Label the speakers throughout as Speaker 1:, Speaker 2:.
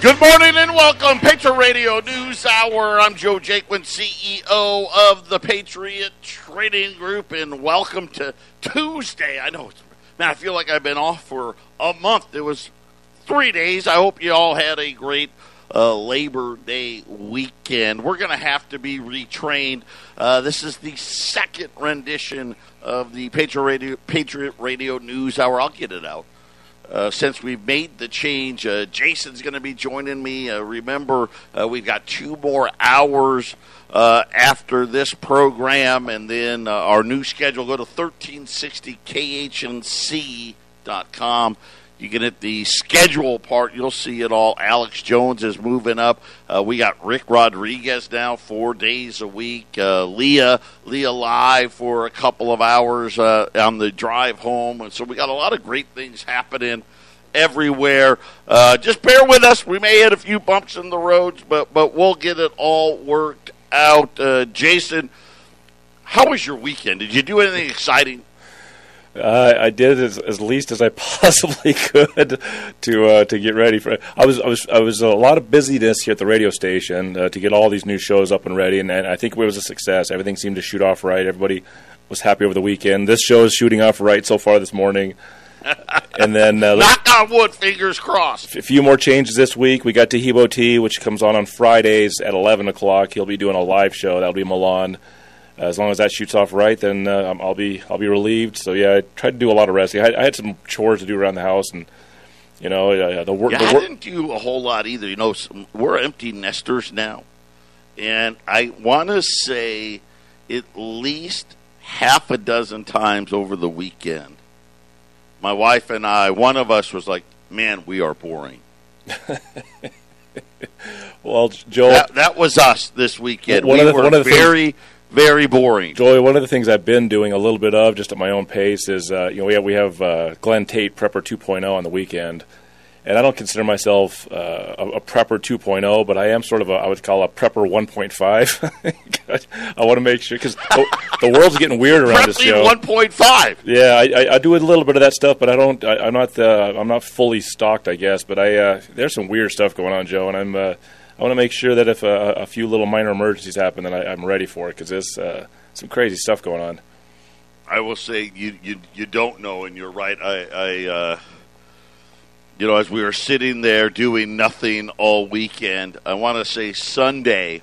Speaker 1: Good morning and welcome, Patriot Radio News Hour. I'm Joe Jaquin, CEO of the Patriot Trading Group, and welcome to Tuesday. I know, man, I feel like I've been off for a month. It was three days. I hope you all had a great uh, Labor Day weekend. We're going to have to be retrained. Uh, this is the second rendition of the Patriot Radio, Patriot Radio News Hour. I'll get it out. Uh, since we've made the change, uh, Jason's going to be joining me. Uh, remember, uh, we've got two more hours uh, after this program, and then uh, our new schedule. Go to 1360khnc.com. You can hit the schedule part. You'll see it all. Alex Jones is moving up. Uh, we got Rick Rodriguez now four days a week. Uh, Leah, Leah live for a couple of hours uh, on the drive home. And so we got a lot of great things happening everywhere. Uh, just bear with us. We may hit a few bumps in the roads, but but we'll get it all worked out. Uh, Jason, how was your weekend? Did you do anything exciting?
Speaker 2: Uh, I did as, as least as I possibly could to uh, to get ready for. it. I was I was I was a lot of busyness here at the radio station uh, to get all these new shows up and ready, and, and I think it was a success. Everything seemed to shoot off right. Everybody was happy over the weekend. This show is shooting off right so far this morning. and then uh,
Speaker 1: knock on wood, fingers crossed.
Speaker 2: A few more changes this week. We got Tahibo T, which comes on on Fridays at eleven o'clock. He'll be doing a live show. That'll be Milan as long as that shoots off right, then uh, I'll be I'll be relieved. So yeah, I tried to do a lot of resting. I had, I had some chores to do around the house, and you know uh, the work.
Speaker 1: Yeah,
Speaker 2: the
Speaker 1: I
Speaker 2: wor-
Speaker 1: didn't do a whole lot either. You know, some, we're empty nesters now, and I want to say at least half a dozen times over the weekend, my wife and I, one of us was like, "Man, we are boring."
Speaker 2: well, Joel,
Speaker 1: that, that was us this weekend.
Speaker 2: One
Speaker 1: we
Speaker 2: of the-
Speaker 1: were
Speaker 2: one of the
Speaker 1: very. Very boring.
Speaker 2: Joey, one of the things I've been doing a little bit of just at my own pace is, uh, you know, we have, we have uh, Glen Tate Prepper 2.0 on the weekend, and I don't consider myself uh, a, a Prepper 2.0, but I am sort of a I would call a Prepper 1.5. I want to make sure because the, the, world's getting weird around this show.
Speaker 1: 1.5.
Speaker 2: Yeah, I, I, I, do a little bit of that stuff, but I don't. I, am not. Uh, I'm not fully stocked, I guess. But I uh, there's some weird stuff going on, Joe, and I'm. I want to make sure that if a, a, few little minor emergencies happen, then I, am ready for it because there's uh, some crazy stuff going on.
Speaker 1: I will say you you, you don't know, and you're right. I, I uh, you know, as we were sitting there doing nothing all weekend, I want to say Sunday.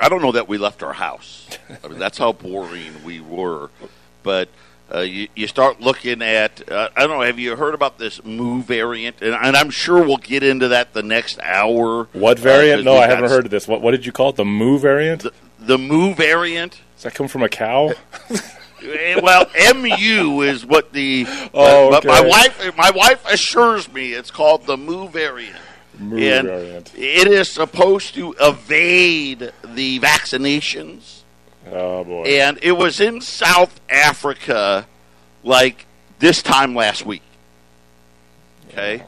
Speaker 1: I don't know that we left our house. I mean, that's how boring we were, but uh, you, you start looking at uh, I don't know. Have you heard about this Mu variant? And, and, I'm sure we'll get into that the next hour.
Speaker 2: What variant? Uh, no, I haven't heard of this. What, what did you call it? The Mu variant?
Speaker 1: The, the Mu variant.
Speaker 2: Does that come from a cow?
Speaker 1: Eh, well, Mu is what the.
Speaker 2: Oh, okay.
Speaker 1: my wife, my wife assures me it's called the Mu variant.
Speaker 2: Mu
Speaker 1: and
Speaker 2: variant.
Speaker 1: It is supposed to evade the vaccinations.
Speaker 2: Oh boy!
Speaker 1: And it was in South Africa, like this time last week. Okay,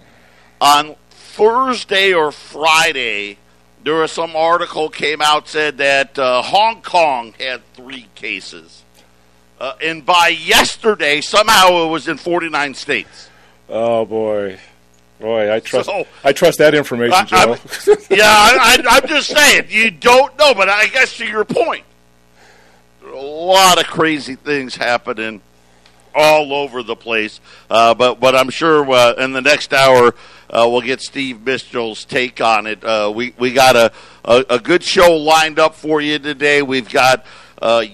Speaker 1: on Thursday or Friday, there was some article came out said that uh, Hong Kong had three cases, uh, and by yesterday, somehow it was in forty nine states.
Speaker 2: Oh boy. Boy, I trust so, I trust that information, Joe.
Speaker 1: I, yeah, I, am just saying you don't know, but I guess to your point, a lot of crazy things happening all over the place. Uh, but but I'm sure uh, in the next hour uh, we'll get Steve Mitchell's take on it. Uh, we we got a, a, a good show lined up for you today. We've got uh,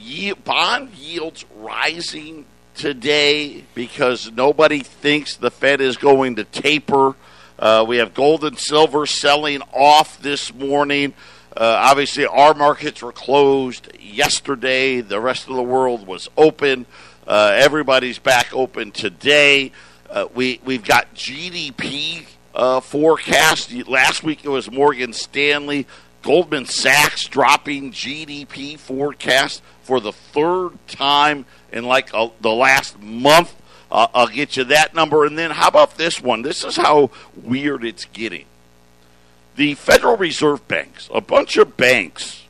Speaker 1: bond yields rising today because nobody thinks the Fed is going to taper. Uh, we have gold and silver selling off this morning. Uh, obviously, our markets were closed yesterday. The rest of the world was open. Uh, everybody's back open today. Uh, we we've got GDP uh, forecast. Last week it was Morgan Stanley, Goldman Sachs dropping GDP forecast for the third time in like a, the last month. Uh, I'll get you that number. And then how about this one? This is how weird it's getting the Federal Reserve banks, a bunch of banks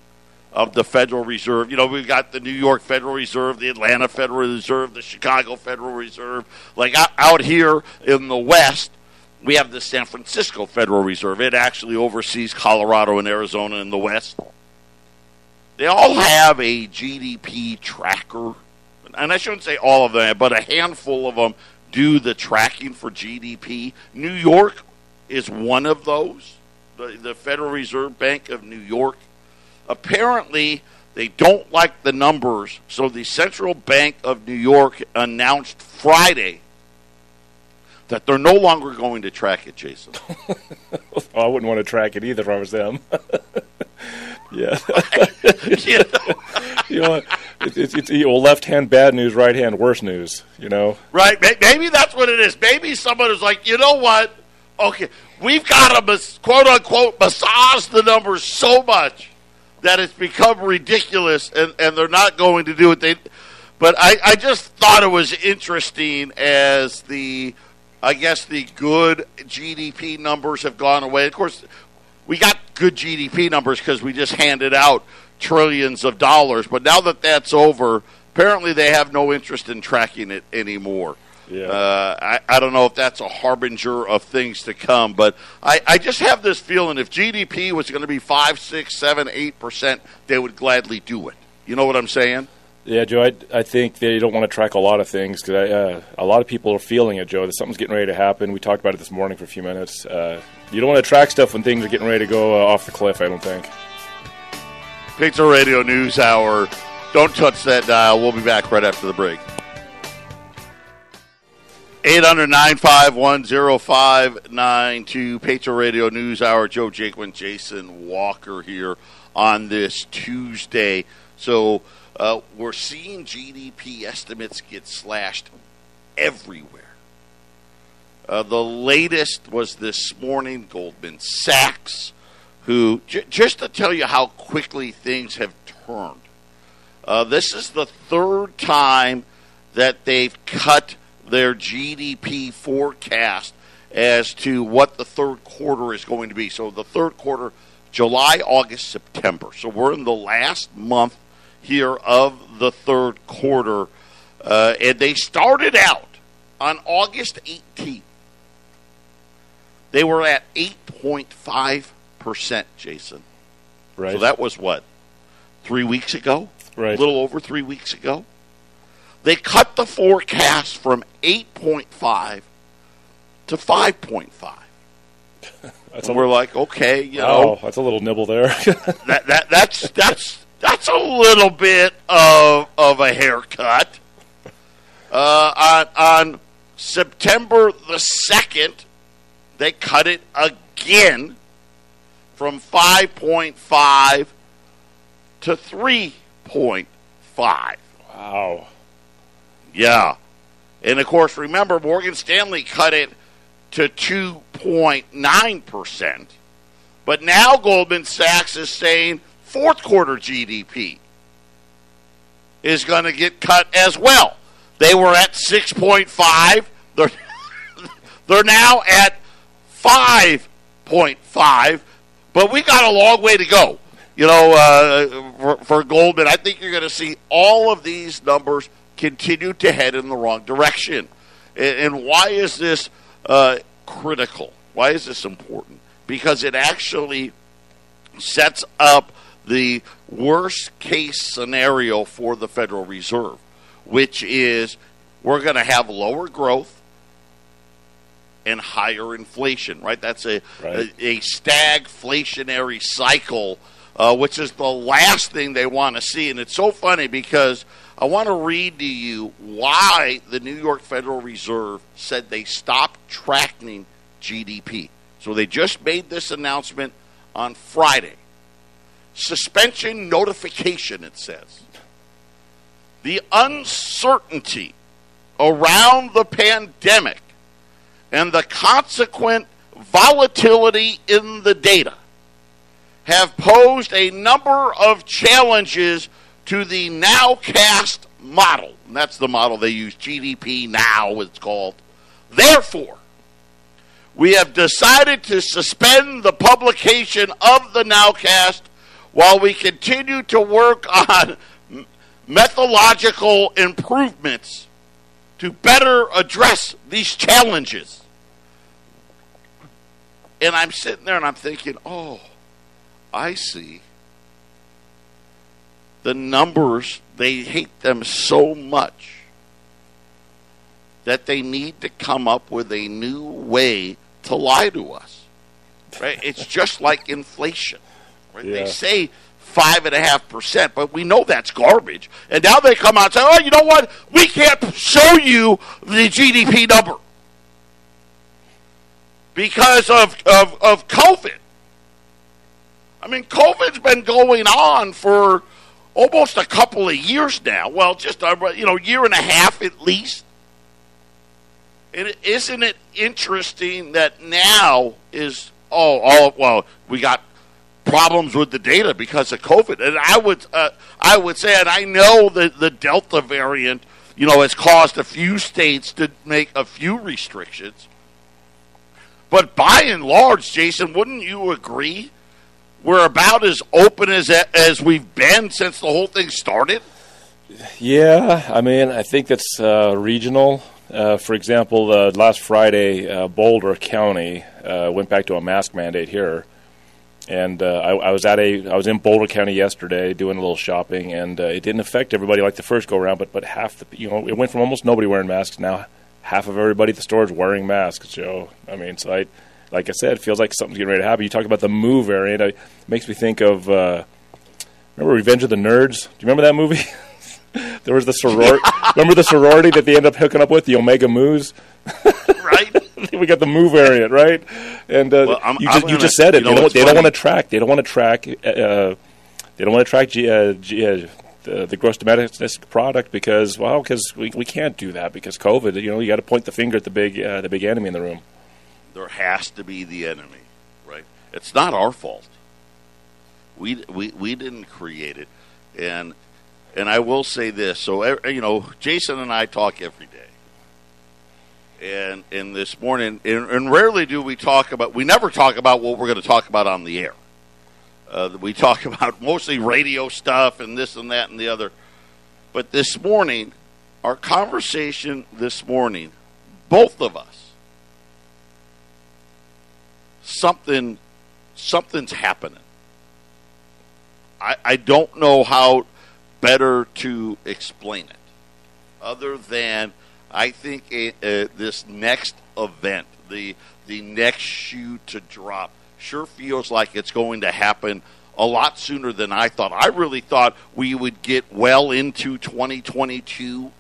Speaker 1: of the Federal Reserve. You know, we've got the New York Federal Reserve, the Atlanta Federal Reserve, the Chicago Federal Reserve. Like out, here in the West, we have the San Francisco Federal Reserve. It actually oversees Colorado and Arizona in the West. They all have a GDP tracker. And I shouldn't say all of them, but a handful of them do the tracking for GDP. New York is one of those. The, Federal Reserve Bank of New York. Apparently, they don't like the numbers, so the Central Bank of New York announced Friday that they're no longer going to track it, Jason.
Speaker 2: well, I wouldn't want to track it either if I was them. yeah.
Speaker 1: you know,
Speaker 2: you know it's, it's, it's know, left hand bad news, right hand worse news. You know,
Speaker 1: right? Maybe that's what it is. Maybe someone is like, you know what? Okay, we've got to quote unquote massage the numbers so much that it's become ridiculous, and, and they're not going to do it. They, but I, I just thought it was interesting as the, I guess the good GDP numbers have gone away. Of course, we got good GDP numbers because we just handed out trillions of dollars. But now that that's over, apparently they have no interest in tracking it anymore.
Speaker 2: Yeah.
Speaker 1: Uh, I, I don't know if that's a harbinger of things to come, but I, I just have this feeling if GDP was going to be five, six, seven, eight percent, they would gladly do it. You know what I'm saying?
Speaker 2: Yeah, Joe. I, I think they don't want to track a lot of things because uh, a lot of people are feeling it, Joe. That something's getting ready to happen. We talked about it this morning for a few minutes. Uh, you don't want to track stuff when things are getting ready to go uh, off the cliff. I don't think.
Speaker 1: Patriot Radio News Hour. Don't touch that dial. We'll be back right after the break. 800 0592 Patriot Radio News Hour. Joe Jaquin, Jason Walker here on this Tuesday. So uh, we're seeing GDP estimates get slashed everywhere. Uh, the latest was this morning, Goldman Sachs, who, j- just to tell you how quickly things have turned, uh, this is the third time that they've cut their GDP forecast as to what the third quarter is going to be. So the third quarter, July, August, September. So we're in the last month here of the third quarter. Uh, and they started out on August 18th. They were at 8.5%, Jason.
Speaker 2: Right.
Speaker 1: So that was what? Three weeks ago?
Speaker 2: Right.
Speaker 1: A little over three weeks ago? They cut the forecast from 8.5 to 5.5.
Speaker 2: That's
Speaker 1: and we're like, okay, you
Speaker 2: wow,
Speaker 1: know,
Speaker 2: that's a little nibble there.
Speaker 1: that, that that's that's that's a little bit of of a haircut. Uh, on on September the second, they cut it again from five point five to three point five.
Speaker 2: wow.
Speaker 1: Yeah. And of course, remember, Morgan Stanley cut it to 2.9%. But now Goldman Sachs is saying fourth quarter GDP is going to get cut as well. They were at 6.5. They're, they're now at 5.5. But we got a long way to go. You know, uh, for, for Goldman, I think you're going to see all of these numbers continue to head in the wrong direction. And, and why is this uh, critical? Why is this important? Because it actually sets up the worst case scenario for the Federal Reserve, which is we're going to have lower growth and higher inflation, right? That's a,
Speaker 2: Right.
Speaker 1: a, a stagflationary cycle, uh, which is the last thing they want to see. And it's so funny because I want to read to you why the New York Federal Reserve said they stopped tracking GDP. So they just made this announcement on Friday. Suspension notification, it says. The uncertainty around the pandemic and the consequent volatility in the data have posed a number of challenges to the nowcast model. And that's the model they use, GDP now, it's called. Therefore, we have decided to suspend the publication of the nowcast while we continue to work on methodological improvements to better address these challenges. And I'm sitting there and I'm thinking, oh, I see. The numbers, they hate them so much that they need to come up with a new way to lie to us. Right? It's just like inflation. Right?
Speaker 2: Yeah.
Speaker 1: They say five and a half percent, but we know that's garbage. And now they come out and say, "Oh, you know what? We can't show you the GDP number because of of, of COVID." I mean, COVID's been going on for almost a couple of years now. Well, just a you know year and a half at least. And isn't it interesting that now is oh oh well we got problems with the data because of COVID, and I would uh, I would say, and I know that the Delta variant, you know, has caused a few states to make a few restrictions, but by and large, Jason, wouldn't you agree? We're about as open as as we've been since the whole thing started.
Speaker 2: Yeah, I mean, I think that's uh, regional. Uh, for example, uh, last Friday, uh, Boulder County uh, went back to a mask mandate here, and uh, I, I was at a I was in Boulder County yesterday doing a little shopping, and it didn't affect everybody like the first go around, but but half the you know it went from almost nobody wearing masks now half of everybody at the store is wearing masks. Joe, I mean, so I like I said, it feels like something's getting ready to happen. You talk about the Mu variant, it makes me think of remember Revenge of the Nerds? Do you remember that movie? There was the sorority. remember the sorority that they end up hooking up with, the Omega Moos?
Speaker 1: right?
Speaker 2: we got the Mu variant, right? And uh,
Speaker 1: Well, I'm-
Speaker 2: you, just,
Speaker 1: gonna-
Speaker 2: just said it.
Speaker 1: you know
Speaker 2: they don't, they don't want to track. They don't want to track. Uh, they don't want to track G, uh, G, uh, the, the gross domestic product because well, because we, we can't do that because COVID. You know, you got to point the finger at the big uh, the big enemy in the room.
Speaker 1: There has to be the enemy, right? It's not our fault. We we we didn't create it, and and I will say this. So you know, Jason and I talk every day, and and this morning, and, and rarely do we talk about. We never talk about what we're going to talk about on the air. Uh, we talk about mostly radio stuff and this and that and the other. But this morning, our conversation this morning, both of us, something something's happening. I, I don't know how better to explain it other than I think this next event, the the next shoe to drop, sure feels like it's going to happen a lot sooner than I thought. I really thought we would get well into 2022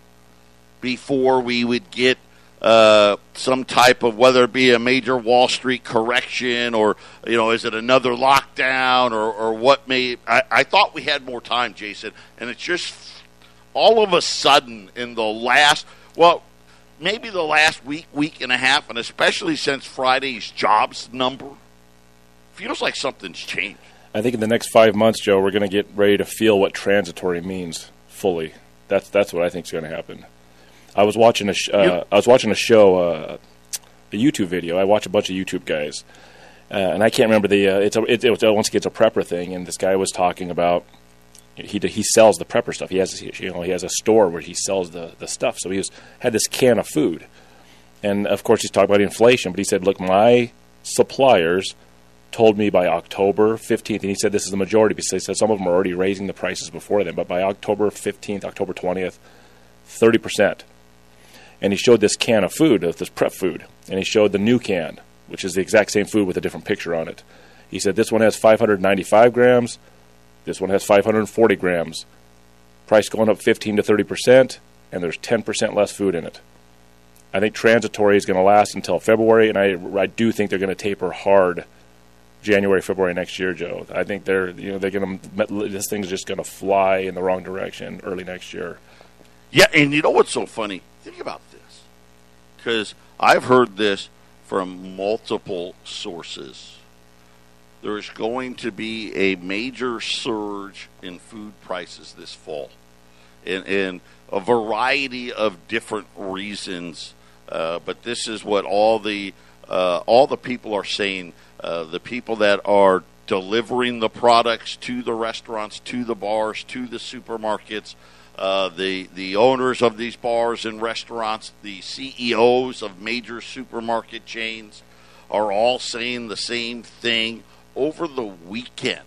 Speaker 1: before we would get uh, some type of whether it be a major Wall Street correction or you know is it another lockdown or, or what may I, I thought we had more time, Jason, and it's just all of a sudden in the last well maybe the last week week and a half and especially since Friday's jobs number feels like something's changed.
Speaker 2: I think in the next five months, Joe, we're going to get ready to feel what transitory means fully. That's that's what I think is going to happen. I was watching a sh- uh, I was watching a show, uh, a YouTube video. I watch a bunch of YouTube guys, uh, and I can't remember the. Uh, it's a it, it was, once again it's a prepper thing, and this guy was talking about he he sells the prepper stuff. He has you know he has a store where he sells the the stuff. So he was had this can of food, and of course he's talking about inflation. But he said, look, my suppliers told me by October 15th, and he said this is the majority because he said some of them are already raising the prices before then, but by October 15th, October 20th, 30%. And he showed this can of food, this prep food, and he showed the new can, which is the exact same food with a different picture on it. He said this one has 595 grams, this one has 540 grams. Price going up 15 to 30%, and there's 10% less food in it. I think transitory is going to last until February, and I, I do think they're going to taper hard January, February next year, Joe. I think they're you know they're going to this thing's just going to fly in the wrong direction early next year.
Speaker 1: Yeah, and you know what's so funny? Think about this. Because I've heard this from multiple sources. There's going to be a major surge in food prices this fall. And, and a variety of different reasons. Uh, but this is what all the uh, all the people are saying. Uh, the people that are delivering the products to the restaurants, to the bars, to the supermarkets, uh, the the owners of these bars and restaurants, the CEOs of major supermarket chains, are all saying the same thing over the weekend.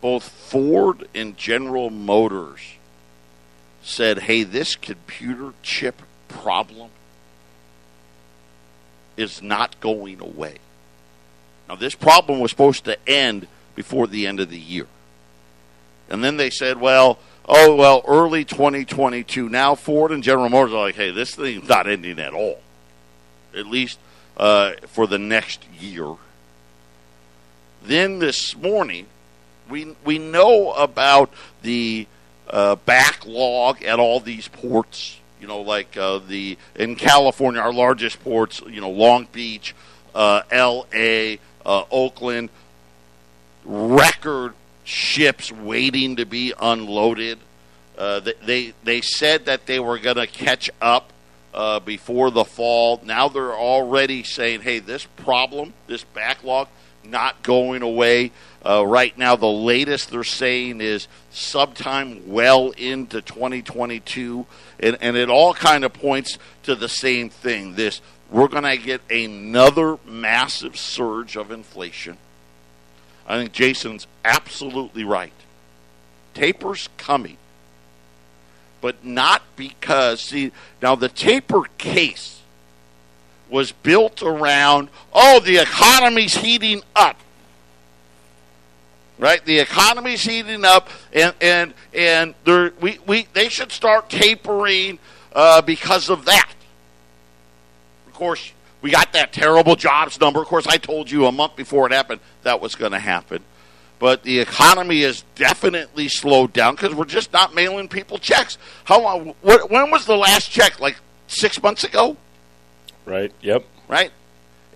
Speaker 1: Both Ford and General Motors said, hey, this computer chip problem is not going away. Now, this problem was supposed to end before the end of the year. And then they said, well, oh, well, early 2022. Now, Ford and General Motors are like, hey, this thing's not ending at all, at least uh, for the next year. Then this morning, we, we know about the uh, backlog at all these ports. You know, like uh, the in California, our largest ports. You know, Long Beach, uh, L.A., uh, Oakland. Record ships waiting to be unloaded. Uh, they they said that they were going to catch up uh, before the fall. Now they're already saying, "Hey, this problem, this backlog, not going away." Uh, right now, the latest they're saying is sometime well into 2022, and, and it all kind of points to the same thing. This we're going to get another massive surge of inflation. I think Jason's absolutely right. Taper's coming. But not because, see, now the taper case was built around, oh, the economy's heating up. Right? The economy's heating up, and, and, and we, we, they should start tapering uh, because of that. Of course, we got that terrible jobs number. Of course, I told you a month before it happened that was going to happen. But the economy is definitely slowed down because we're just not mailing people checks. How long? when was the last check? Like six months ago?
Speaker 2: Right. Yep.
Speaker 1: Right.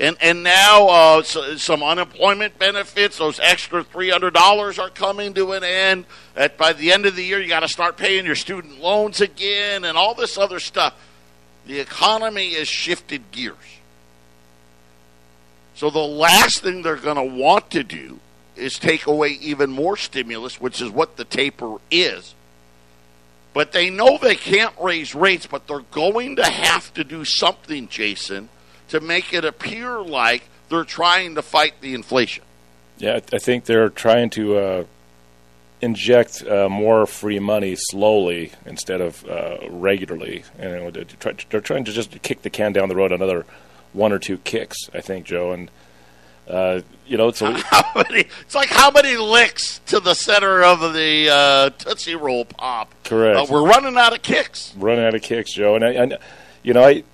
Speaker 1: And and now uh, so, some unemployment benefits, those extra three hundred dollars are coming to an end. At by the end of the year, you got to start paying your student loans again, and all this other stuff. The economy has shifted gears. So the last thing they're going to want to do is take away even more stimulus, which is what the taper is. But they know they can't raise rates, but they're going to have to do something, Jason, to make it appear like they're trying to fight the inflation.
Speaker 2: Yeah, I think they're trying to uh, inject uh, more free money slowly instead of uh, regularly, and they're trying to just kick the can down the road another one or two kicks, I think, Joe. And uh, you know, it's a,
Speaker 1: many, it's like how many licks to the center of the uh, Tootsie Roll pop.
Speaker 2: Correct.
Speaker 1: Uh, we're running out of kicks.
Speaker 2: Running out of kicks, Joe. And I, I, you know, I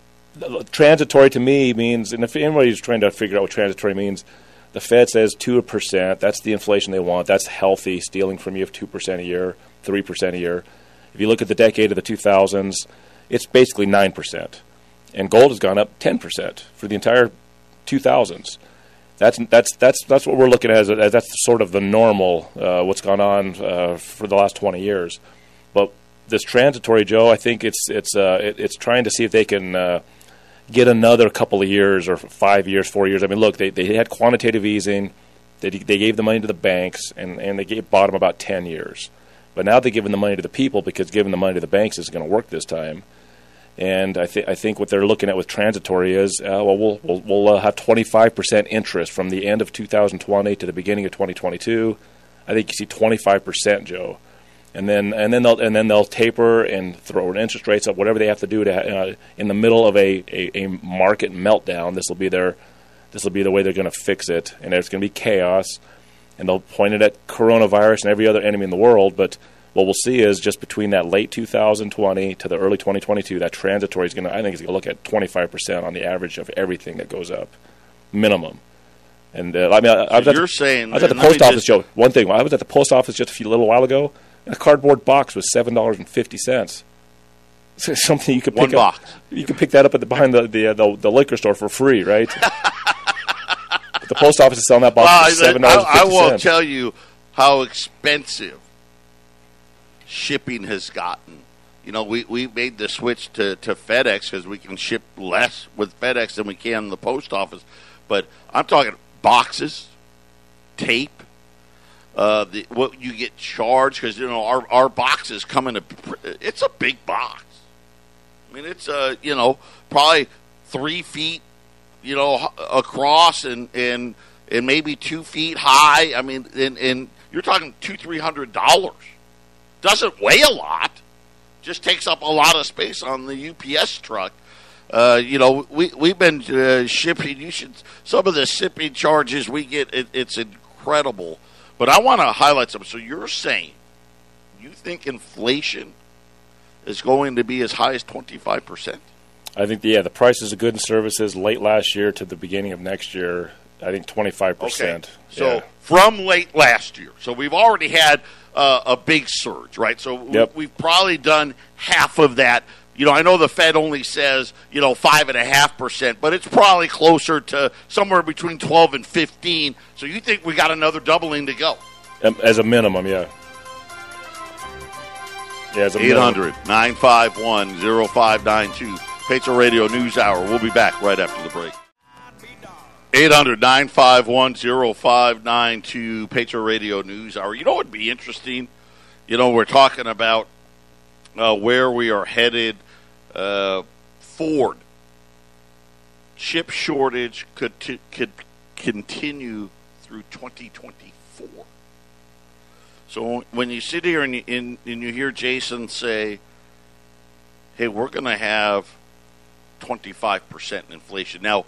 Speaker 2: transitory to me means, and if anybody's trying to figure out what transitory means, the Fed says two percent. That's the inflation they want. That's healthy, stealing from you of two percent a year, three percent a year. If you look at the decade of the 2000s, it's basically nine percent and gold has gone up 10% for the entire 2000s. That's that's that's that's what we're looking at as, as that's sort of the normal uh, what's gone on uh, for the last 20 years. But this transitory Joe, I think it's it's uh, it, it's trying to see if they can uh, get another couple of years or five years, four years. I mean, look, they they had quantitative easing. They, they gave the money to the banks and, and they gave, bought them about 10 years. But now they're giving the money to the people because giving the money to the banks isn't going to work this time. And I, th- I think what they're looking at with transitory is, uh, well, we'll, we'll, we'll uh, have 25% interest from the end of 2020 to the beginning of 2022. I think you see 25%, Joe. And then, and then they'll and then they'll taper and throw interest rates up, whatever they have to do to uh, in the middle of a, a, a market meltdown. This will be their this will be the way they're going to fix it, and there's going to be chaos. And they'll point it at coronavirus and every other enemy in the world, but what we'll see is just between that late 2020 to the early 2022, that transitory is going to, I think, is going to look at 25% on the average of everything that goes up, minimum. And uh, I mean, I, I was
Speaker 1: so you're
Speaker 2: the,
Speaker 1: saying
Speaker 2: I was at the post office, Joe. One thing, I was at the post office just a few little while ago, and a cardboard box was seven dollars and fifty cents. Something you could pick
Speaker 1: One
Speaker 2: up.
Speaker 1: box.
Speaker 2: You could pick that up at the behind the the, uh, the, the liquor store for free, right? the post office is selling that box
Speaker 1: Well,
Speaker 2: for seven dollars.
Speaker 1: I, I won't tell you how expensive shipping has gotten. You know, we, we made the switch to, to FedEx because we can ship less with FedEx than we can the post office. But I'm talking boxes, tape, uh, the, what you get charged because you know our our boxes come in a it's a big box. I mean, it's uh you know probably three feet you know, across and and and maybe two feet high. I mean, and, and you're talking two three hundred dollars. Doesn't weigh a lot, just takes up a lot of space on the UPS truck. Uh, you know, we we've been uh, shipping. You should some of the shipping charges we get. It, it's incredible. But I want to highlight some. So you're saying you think inflation is going to be as high as twenty five percent?
Speaker 2: I think yeah, the prices of goods and services late last year to the beginning of next year. I think twenty five percent.
Speaker 1: So yeah. from late last year, so we've already had uh, a big surge, right? So
Speaker 2: yep.
Speaker 1: we've probably done half of that you know, I know the Fed only says, you know, five and a half percent, but it's probably closer to somewhere between 12 and 15. So you think we got another doubling to go?
Speaker 2: Um, as a minimum, yeah.
Speaker 1: Yeah, as a 800 951 0592. Patriot Radio News Hour. We'll be back right after the break. 800 951 0592. Patriot Radio News Hour. You know what would be interesting? You know, we're talking about uh, where we are headed uh, Ford chip shortage could could continue through 2024. So when you sit here and you, and you hear Jason say, "Hey, we're going to have 25% inflation," now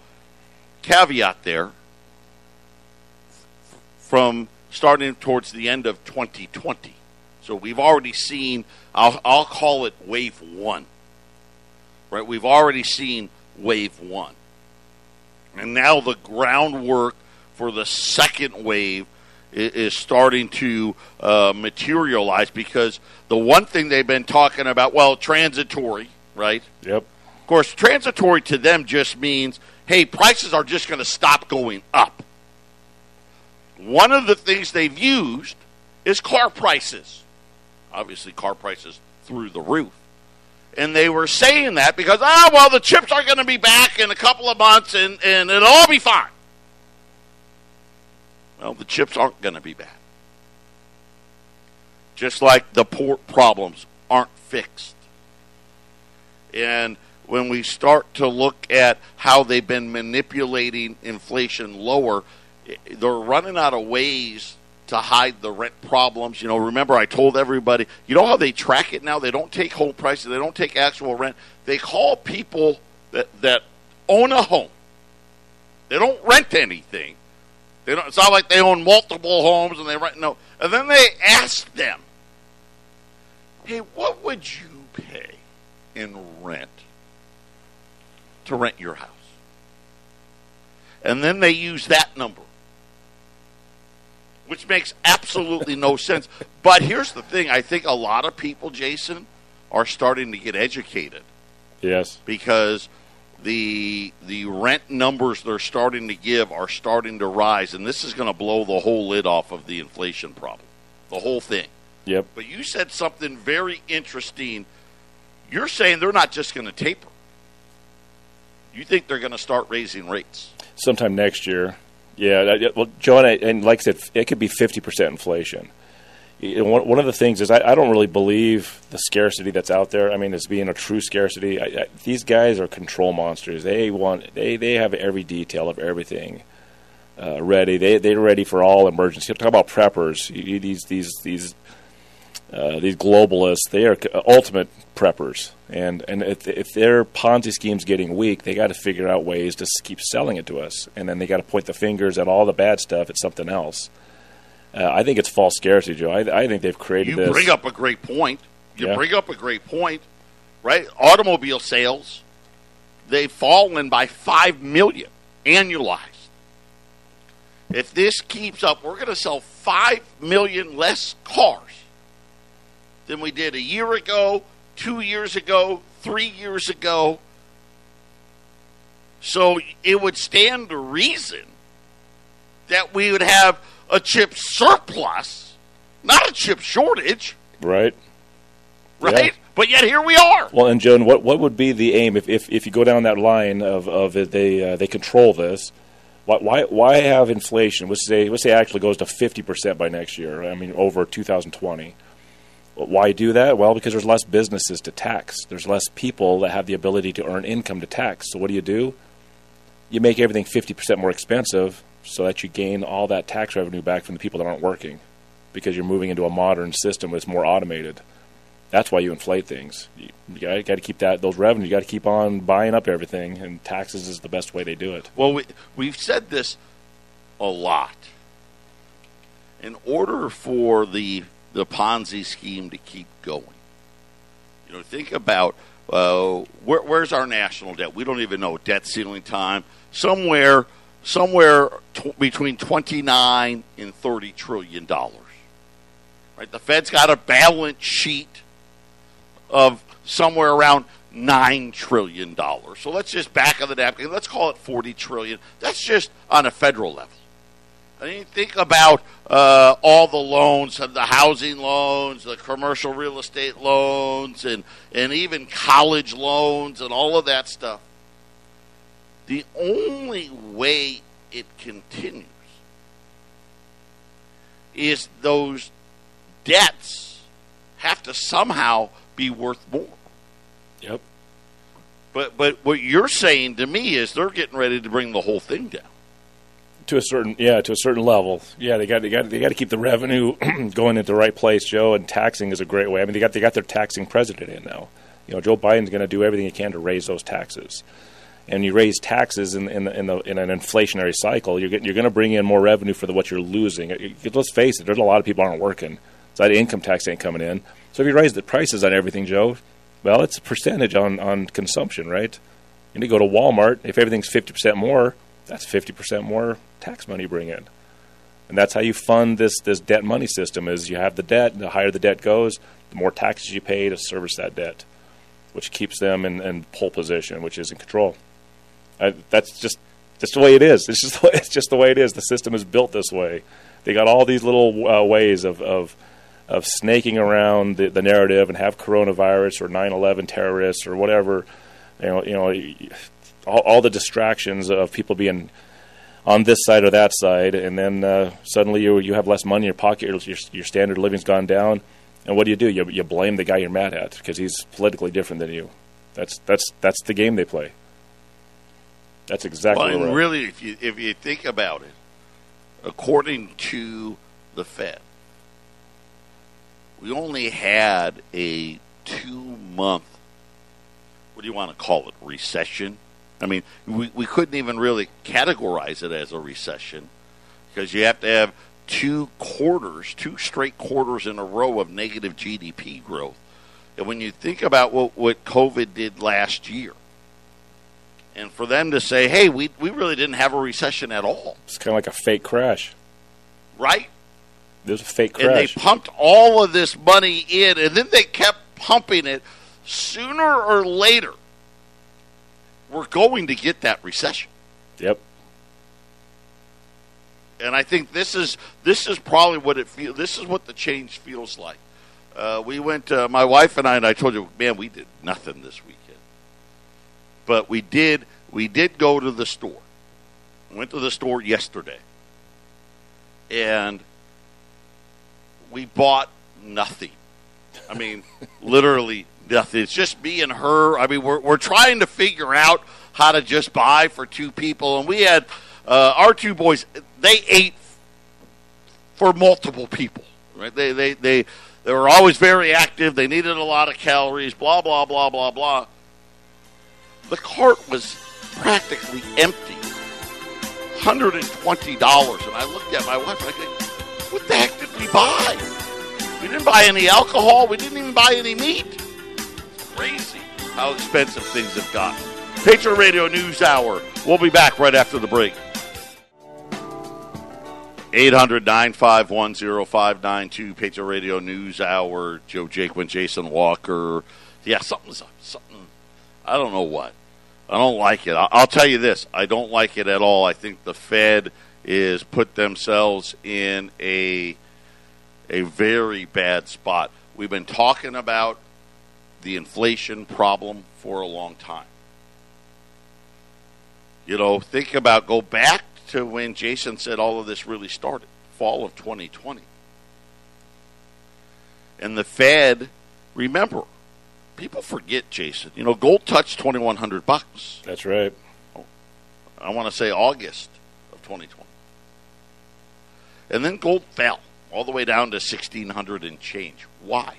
Speaker 1: caveat there from starting towards the end of 2020. So we've already seen. I'll, I'll call it wave one right? We've already seen wave one. And now the groundwork for the second wave is starting to uh, materialize because the one thing they've been talking about, well, transitory, right?
Speaker 2: Yep.
Speaker 1: Of course, transitory to them just means, hey, prices are just going to stop going up. One of the things they've used is car prices. Obviously, car prices through the roof. And they were saying that because, ah, well, the chips are going to be back in a couple of months and, and it'll all be fine. Well, the chips aren't going to be back. Just like the port problems aren't fixed. And when we start to look at how they've been manipulating inflation lower, they're running out of ways to hide the rent problems. You know, remember I told everybody, you know how they track it now? They don't take home prices, they don't take actual rent. They call people that that own a home. They don't rent anything. They don't, it's not like they own multiple homes and they rent no. And then they ask them, "Hey, what would you pay in rent to rent your house?" And then they use that number which makes absolutely no sense. But here's the thing: I think a lot of people, Jason, are starting to get educated.
Speaker 2: Yes,
Speaker 1: because the the rent numbers they're starting to give are starting to rise, and this is going to blow the whole lid off of the inflation problem, the whole thing.
Speaker 2: Yep.
Speaker 1: But you said something very interesting. You're saying they're not just going to taper. You think they're going to start raising rates
Speaker 2: sometime next year. Yeah, well, John, and like I said, it could be fifty percent inflation. One of the things is I, don't really believe the scarcity that's out there. I mean, as being a true scarcity. These guys are control monsters. They want they they have every detail of everything uh, ready. They they're ready for all emergencies. Talk about preppers. These these these uh, these globalists, they are ultimate preppers, and and if, if their Ponzi scheme's getting weak, they got to figure out ways to keep selling it to us, and then they got to point the fingers at all the bad stuff at something else. Uh, I think it's false scarcity, Joe. I, I think they've created.
Speaker 1: You
Speaker 2: this.
Speaker 1: bring up a great point. You
Speaker 2: yeah.
Speaker 1: bring up a great point, right? Automobile sales, they've fallen by five million annualized. If this keeps up, we're going to sell five million less cars than we did a year ago, two years ago, three years ago. So it would stand to reason that we would have a chip surplus, not a chip shortage.
Speaker 2: Right.
Speaker 1: Right? Yeah. But yet here we are.
Speaker 2: Well, and Joan, what what would be the aim if, if, if you go down that line of of it, they uh, they control this? Why, why why have inflation? Let's say let's say actually goes to fifty percent by next year. I mean, over 2020. Why do that? Well, because there's less businesses to tax. There's less people that have the ability to earn income to tax. So what do you do? you make everything 50% more expensive so that you gain all that tax revenue back from the people that aren't working because you're moving into a modern system that's more automated. That's why you inflate things. You, you got, to keep that those revenues. You got to keep on buying up everything, and taxes is the best way they do it.
Speaker 1: Well, we, we've said this a lot. In order for the the Ponzi scheme to keep going, you know, think about uh, where, where's our national debt? We don't even know debt ceiling time. Somewhere, somewhere t- between twenty nine and thirty trillion dollars. Right? The Fed's got a balance sheet of somewhere around nine trillion dollars. So let's just back of the napkin. Let's call it forty trillion. That's just on a federal level. I mean, think about uh, all the loans, the housing loans, the commercial real estate loans, and and even college loans, and all of that stuff. The only way it continues is those debts have to somehow be worth more.
Speaker 2: Yep.
Speaker 1: But but what you're saying to me is they're getting ready to bring the whole thing down.
Speaker 2: To a certain yeah, to a certain level. Yeah, they got they got they got to keep the revenue going at the right place, Joe. And taxing is a great way. I mean, they got they got their taxing president in now. You know, Joe Biden's going to do everything he can to raise those taxes. And you raise taxes in in, the, in, the, in an inflationary cycle, you're you're going to bring in more revenue for the, what you're losing. Let's face it, there's a lot of people aren't working, so that income tax ain't coming in. So if you raise the prices on everything, Joe, well, it's a percentage on, on consumption, right? You need to go to Walmart. If everything's 50% more, that's 50% more tax money you bring in. And that's how you fund this, this debt money system is you have the debt, the higher the debt goes, the more taxes you pay to service that debt, which keeps them in, in pole position, which is in control. I, that's just just the way it is. It's just it's just the way it is. The system is built this way. They got all these little uh, ways of, of of snaking around the, the narrative and have coronavirus or 9/11 terrorists or whatever, you know, you know, all, all the distractions of people being on this side or that side, and then uh, suddenly you you have less money in your pocket, your, your standard of living's gone down, and what do you do? You, you blame the guy you're mad at because he's politically different than you. That's that's that's the game they play. That's exactly
Speaker 1: well, and
Speaker 2: right.
Speaker 1: really, if you if you think about it, according to the Fed, we only had a two month, what do you want to call it, recession? I mean, we, we couldn't even really categorize it as a recession because you have to have two quarters, two straight quarters in a row of negative GDP growth. And when you think about what, what COVID did last year, and for them to say, hey, we, we really didn't have a recession at all.
Speaker 2: It's kind of like a fake crash.
Speaker 1: Right?
Speaker 2: There's a fake crash.
Speaker 1: And they pumped all of this money in, and then they kept pumping it. Sooner or later, we're going to get that recession.
Speaker 2: Yep.
Speaker 1: And I think this is this is probably what it feels. This is what the change feels like. Uh, we went, uh, my wife and I, and I told you, man, we did nothing this weekend. But we did, we did go to the store. Went to the store yesterday, and we bought nothing. I mean, literally nothing. It's just me and her. I mean, we're we're trying to figure out how to just buy for two people, and we had uh, our two boys. They ate for multiple people. Right? They they they they were always very active. They needed a lot of calories. Blah blah blah blah blah. The cart was practically empty. Hundred and I looked at my wife and I said, "What the heck did we buy? We didn't buy any alcohol. We didn't even buy any meat. Crazy how expensive things have gotten." Patriot Radio News Hour. We'll be back right after the break. 800 951 0592, Patriot Radio News Hour. Joe Jaquin, Jason Walker. Yeah, something's up. something. I don't know what. I don't like it. I'll tell you this. I don't like it at all. I think the Fed is put themselves in a a very bad spot. We've been talking about the inflation problem for a long time. You know, think about go back to when Jason said all of this really started, fall of 2020. And the Fed, remember, people forget, Jason. You know, gold touched 2100 bucks.
Speaker 2: That's right.
Speaker 1: I want to say August of 2020. And then gold fell all the way down to 1600 and change. Why?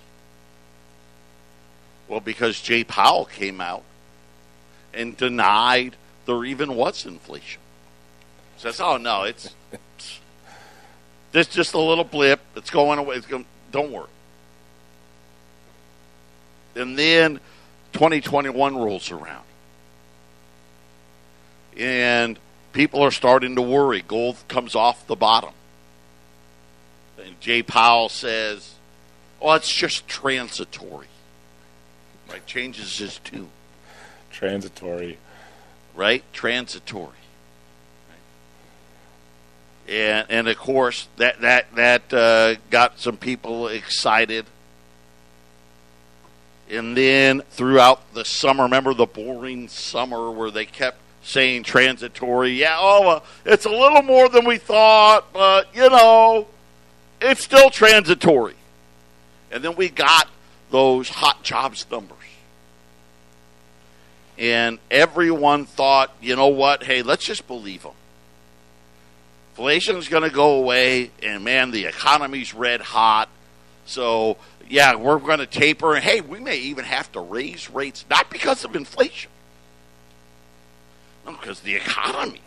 Speaker 1: Well, because Jay Powell came out and denied there even was inflation. Says, "Oh no, it's this just a little blip. It's going away. It's going, don't worry." And then 2021 rolls around, and people are starting to worry. Gold comes off the bottom, and Jay Powell says, "Oh, it's just transitory." Right? Changes his tune.
Speaker 2: Transitory.
Speaker 1: Right? Transitory. And and of course that that that uh, got some people excited. And then throughout the summer, remember the boring summer where they kept saying transitory. Yeah, oh, uh, it's a little more than we thought, but you know, it's still transitory. And then we got those hot jobs numbers and everyone thought, you know what? Hey, let's just believe them. Inflation's going to go away, and man, the economy's red hot. So, yeah, we're going to taper, and hey, we may even have to raise rates, not because of inflation, no, because the economy.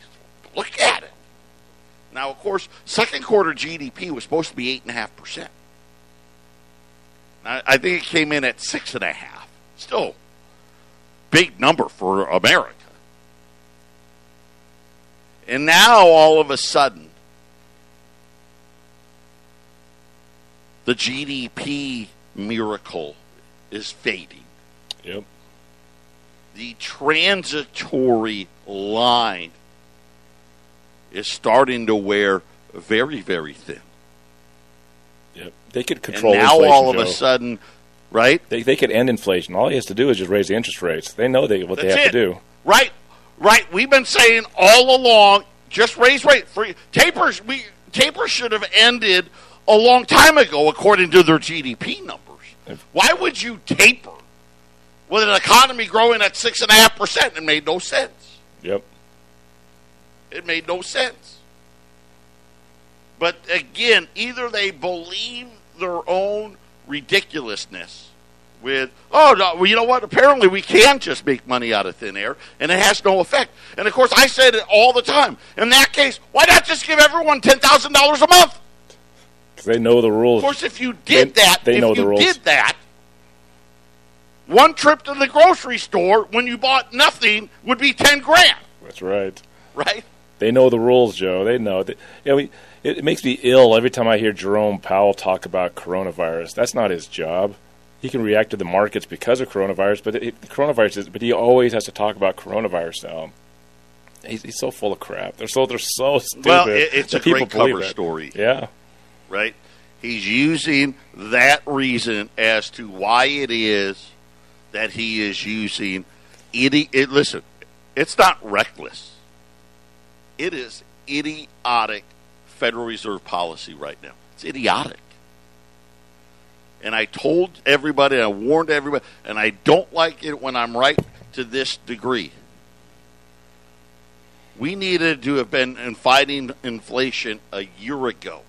Speaker 1: Look at it. Now, of course, second quarter GDP was supposed to be eight and a half percent. I think it came in at six and a half. Still big number for America. And now all of a sudden, the GDP miracle is fading.
Speaker 2: Yep.
Speaker 1: The transitory line is starting to wear very, very thin.
Speaker 2: Yep. They could control.
Speaker 1: And now all of
Speaker 2: Joe.
Speaker 1: a sudden, right?
Speaker 2: They, they could end inflation. All he has to do is just raise the interest rates. They know they what
Speaker 1: That's
Speaker 2: they have
Speaker 1: it.
Speaker 2: to do.
Speaker 1: Right, right. We've been saying all along, just raise rate. Free tapers. We tapers should have ended a long time ago, according to their GDP numbers. Why would you taper with an economy growing at six and a half percent? It made no sense.
Speaker 2: Yep.
Speaker 1: It made no sense. But again, either they believe their own ridiculousness with, oh, no, well, you know what? Apparently we can just make money out of thin air, and it has no effect. And of course, I said it all the time. In that case, why not just give everyone $10,000 a month?
Speaker 2: They know the rules.
Speaker 1: Of course, if you did
Speaker 2: They-
Speaker 1: that,
Speaker 2: they
Speaker 1: if
Speaker 2: know the
Speaker 1: you
Speaker 2: rules.
Speaker 1: did that, one trip to the grocery store when you bought nothing would be 10 grand,
Speaker 2: That's right.
Speaker 1: right?
Speaker 2: They know the rules, Joe. They know. They, you know, we, it, it makes me ill every time I hear Jerome Powell talk about coronavirus. That's not his job. He can react to the markets because of coronavirus, but it, coronavirus is. But he always has to talk about coronavirus now. He's, he's so full of crap. They're so they're so stupid.
Speaker 1: Well, it- it's a great cover
Speaker 2: it.
Speaker 1: story.
Speaker 2: Yeah,
Speaker 1: right? He's using that reason as to why it is that he is using idi- it. Listen, it's not reckless. It is idiotic Federal Reserve policy right now. It's idiotic. And I told everybody, I warned everybody, and I don't like it when I'm right to this degree. We needed to have been in fighting inflation a year ago.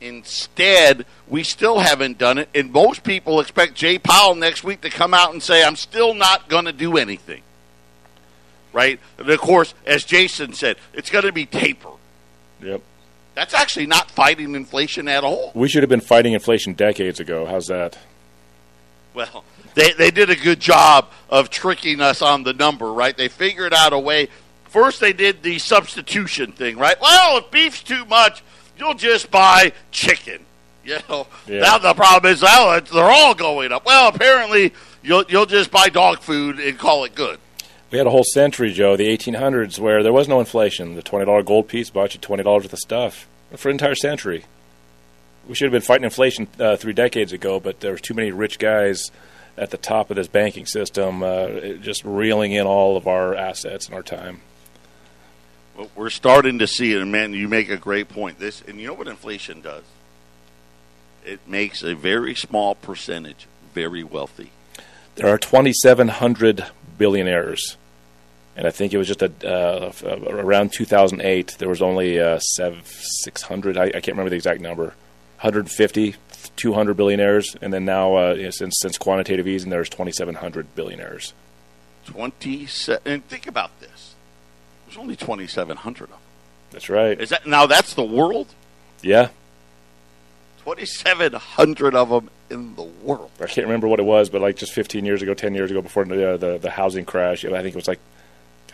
Speaker 1: Instead, we still haven't done it, and most people expect Jay Powell next week to come out and say, I'm still not going to do anything. Right? And of course, as Jason said, it's going to be taper.
Speaker 2: yep.
Speaker 1: That's actually not fighting inflation at all.
Speaker 2: We should have been fighting inflation decades ago. How's that?
Speaker 1: Well, they, they did a good job of tricking us on the number, right? They figured out a way. First, they did the substitution thing, right? Well, if beef's too much, you'll just buy chicken. You know,
Speaker 2: Yeah.
Speaker 1: now the problem is, it's, they're all going up. Well, apparently, you'll you'll just buy dog food and call it good.
Speaker 2: We had a whole century, Joe, the 1800s, where there was no inflation. The $20 gold piece bought you $20 worth of stuff for an entire century. We should have been fighting inflation uh, three decades ago, but there were too many rich guys at the top of this banking system uh, just reeling in all of our assets and our time.
Speaker 1: But we're starting to see it, and man, you make a great point. This, and you know what inflation does? It makes a very small percentage very wealthy.
Speaker 2: There are 2,700 billionaires and I think it was just a uh, around 2008. There was only uh, seven, 600. I, I, can't remember the exact number. 150, 200 billionaires, and then now uh, since since quantitative easing, there's 2,700 billionaires.
Speaker 1: 27. And think about this. There's only 2,700 of them.
Speaker 2: That's right.
Speaker 1: Is that now? That's the world.
Speaker 2: Yeah.
Speaker 1: 2,700 of them in the world.
Speaker 2: I can't remember what it was, but like just 15 years ago, 10 years ago, before the the, the housing crash, I think it was like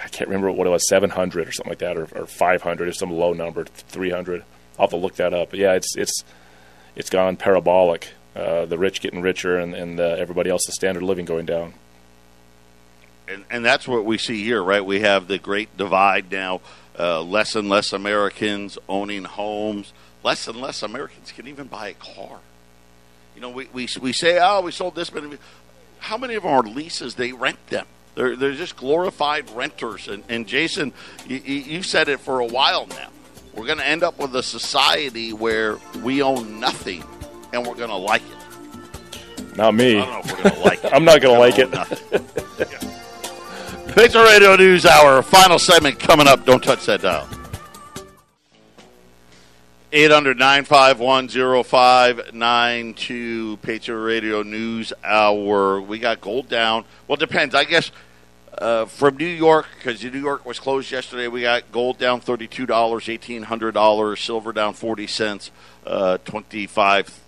Speaker 2: I can't remember what it was, 700 or something like that, or, or 500, or some low number, 300. I'll have to look that up. But yeah, it's it's it's gone parabolic. Uh, the rich getting richer, and, and uh, everybody else, the standard of living going down.
Speaker 1: And, and that's what we see here, right? We have the great divide now. Uh, less and less Americans owning homes. Less and less Americans can even buy a car. You know, we, we, we say, oh, we sold this many. How many of our leases, they rent them? They're, they're just glorified renters. And, and Jason, you, you said it for a while now. We're going to end up with a society where we own nothing and we're going to like it.
Speaker 2: Not me.
Speaker 1: I don't know if we're going to like it.
Speaker 2: I'm not going to like it.
Speaker 1: Patriot Radio News Hour, final segment coming up. Don't touch that dial. 800 951 0592 Patriot Radio News Hour. We got gold down. Well, it depends. I guess uh, from New York, because New York was closed yesterday, we got gold down $32, $1,800, silver down 40 cents, uh, 25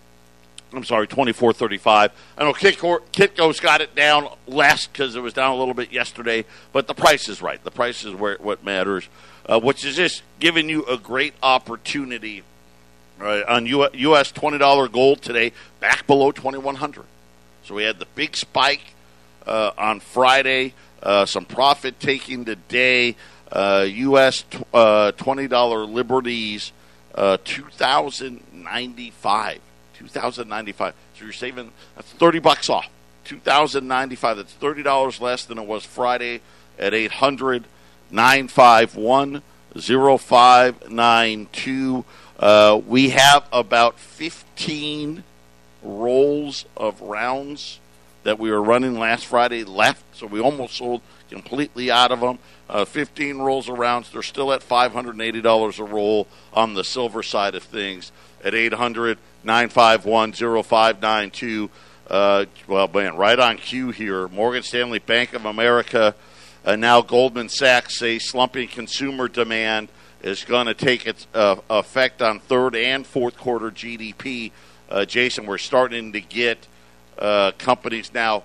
Speaker 1: I'm sorry, 24.35. I know Kitco, Kitco's got it down less because it was down a little bit yesterday, but the price is right. The price is where what matters, uh, which is just giving you a great opportunity right, on U.S. $20 gold today, back below 2100 So we had the big spike uh, on Friday, uh, some profit taking today. U.S. Uh, t- uh, $20 liberties, uh, 2095 2095 So you're saving that's 30 bucks off. 2095 That's $30 less than it was Friday at 800 951 0592. Uh, we have about 15 rolls of rounds that we were running last Friday left, so we almost sold completely out of them. Uh, 15 rolls of rounds. They're still at $580 a roll on the silver side of things at 800 951 0592. Uh, well, man, right on cue here. Morgan Stanley, Bank of America, and now Goldman Sachs say slumping consumer demand is going to take its uh, effect on third and fourth quarter GDP. Uh, Jason, we're starting to get uh, companies now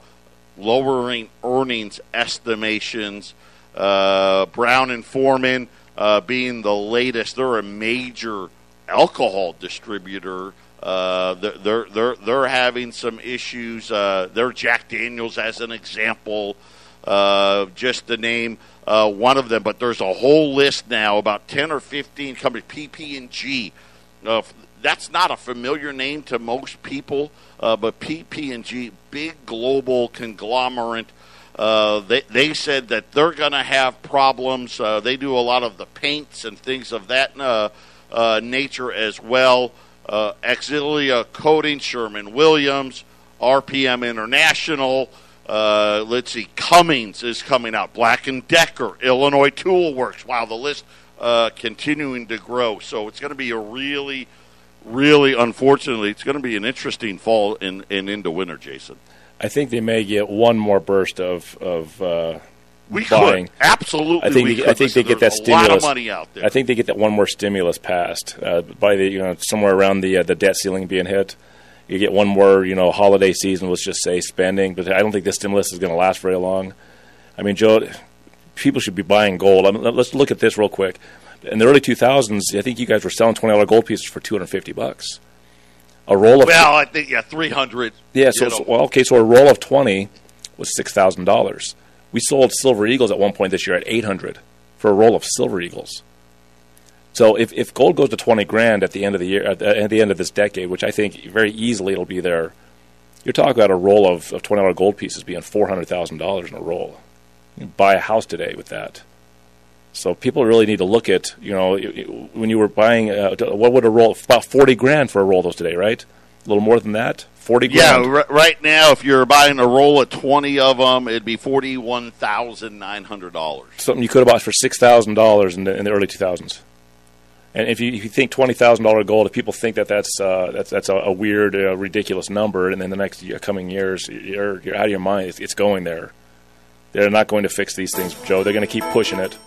Speaker 1: lowering earnings estimations. Uh, Brown and Forman uh, being the latest, they're a major alcohol distributor. Uh, they're they're they're having some issues. Uh, they're Jack Daniels as an example, just to name uh, one of them. But there's a whole list now, about ten or fifteen companies. PP and G. Uh, that's not a familiar name to most people, uh, but PP and G, big global conglomerate. they they said that they're going to have problems. they do a lot of the paints and things of that uh, nature as well. Uh, Axalta Coating, Sherwin Williams, RPM International. Uh, let's see, Cummins is coming out. Black and Decker, Illinois Tool Works. Wow, the list uh, continuing to grow. So it's going to be a really, really, unfortunately, it's going to be an interesting fall and in, in, into winter, Jason.
Speaker 2: I think they may get one more burst of of uh,
Speaker 1: we
Speaker 2: buying.
Speaker 1: Could. Absolutely,
Speaker 2: I think
Speaker 1: they,
Speaker 2: I think
Speaker 1: Listen,
Speaker 2: they get that stimulus.
Speaker 1: lot of money out there.
Speaker 2: I think they get that one more stimulus passed uh, by the you know somewhere around the uh, the debt ceiling being hit. You get one more you know holiday season. Let's just say spending, but I don't think this stimulus is going to last very long. I mean, Joe, people should be buying gold. I mean, let's look at this real quick. In the early 2000s, I think you guys were selling twenty dollar gold pieces for 250 bucks. A roll of
Speaker 1: well, I think yeah, 300.
Speaker 2: Yeah, so, so well, okay, so a roll of 20 was six thousand dollars we sold Silver Eagles at one point this year at 800 for a roll of Silver Eagles. So if, if gold goes to 20 grand at the end of the year, at the, at the end of this decade, which I think very easily it'll be there, you're talking about a roll of, of $20 gold pieces being $400,000 in a roll. You buy a house today with that. So people really need to look at, you know, when you were buying, uh, what would a roll, about 40 grand for a roll of those today, right? A little more than that, Forty
Speaker 1: Yeah, r- right now, if you're buying a roll of twenty of them, it'd be forty-one thousand nine hundred dollars.
Speaker 2: something you could have bought for six thousand dollars in in the early two thousands. And if you, if you think twenty thousand dollar gold, if people think that that's uh, that's that's a, a weird, uh, ridiculous number, and then the next year, coming years, you're, you're out of your mind. It's, it's going there. They're not going to fix these things, Joe. They're going to keep pushing it.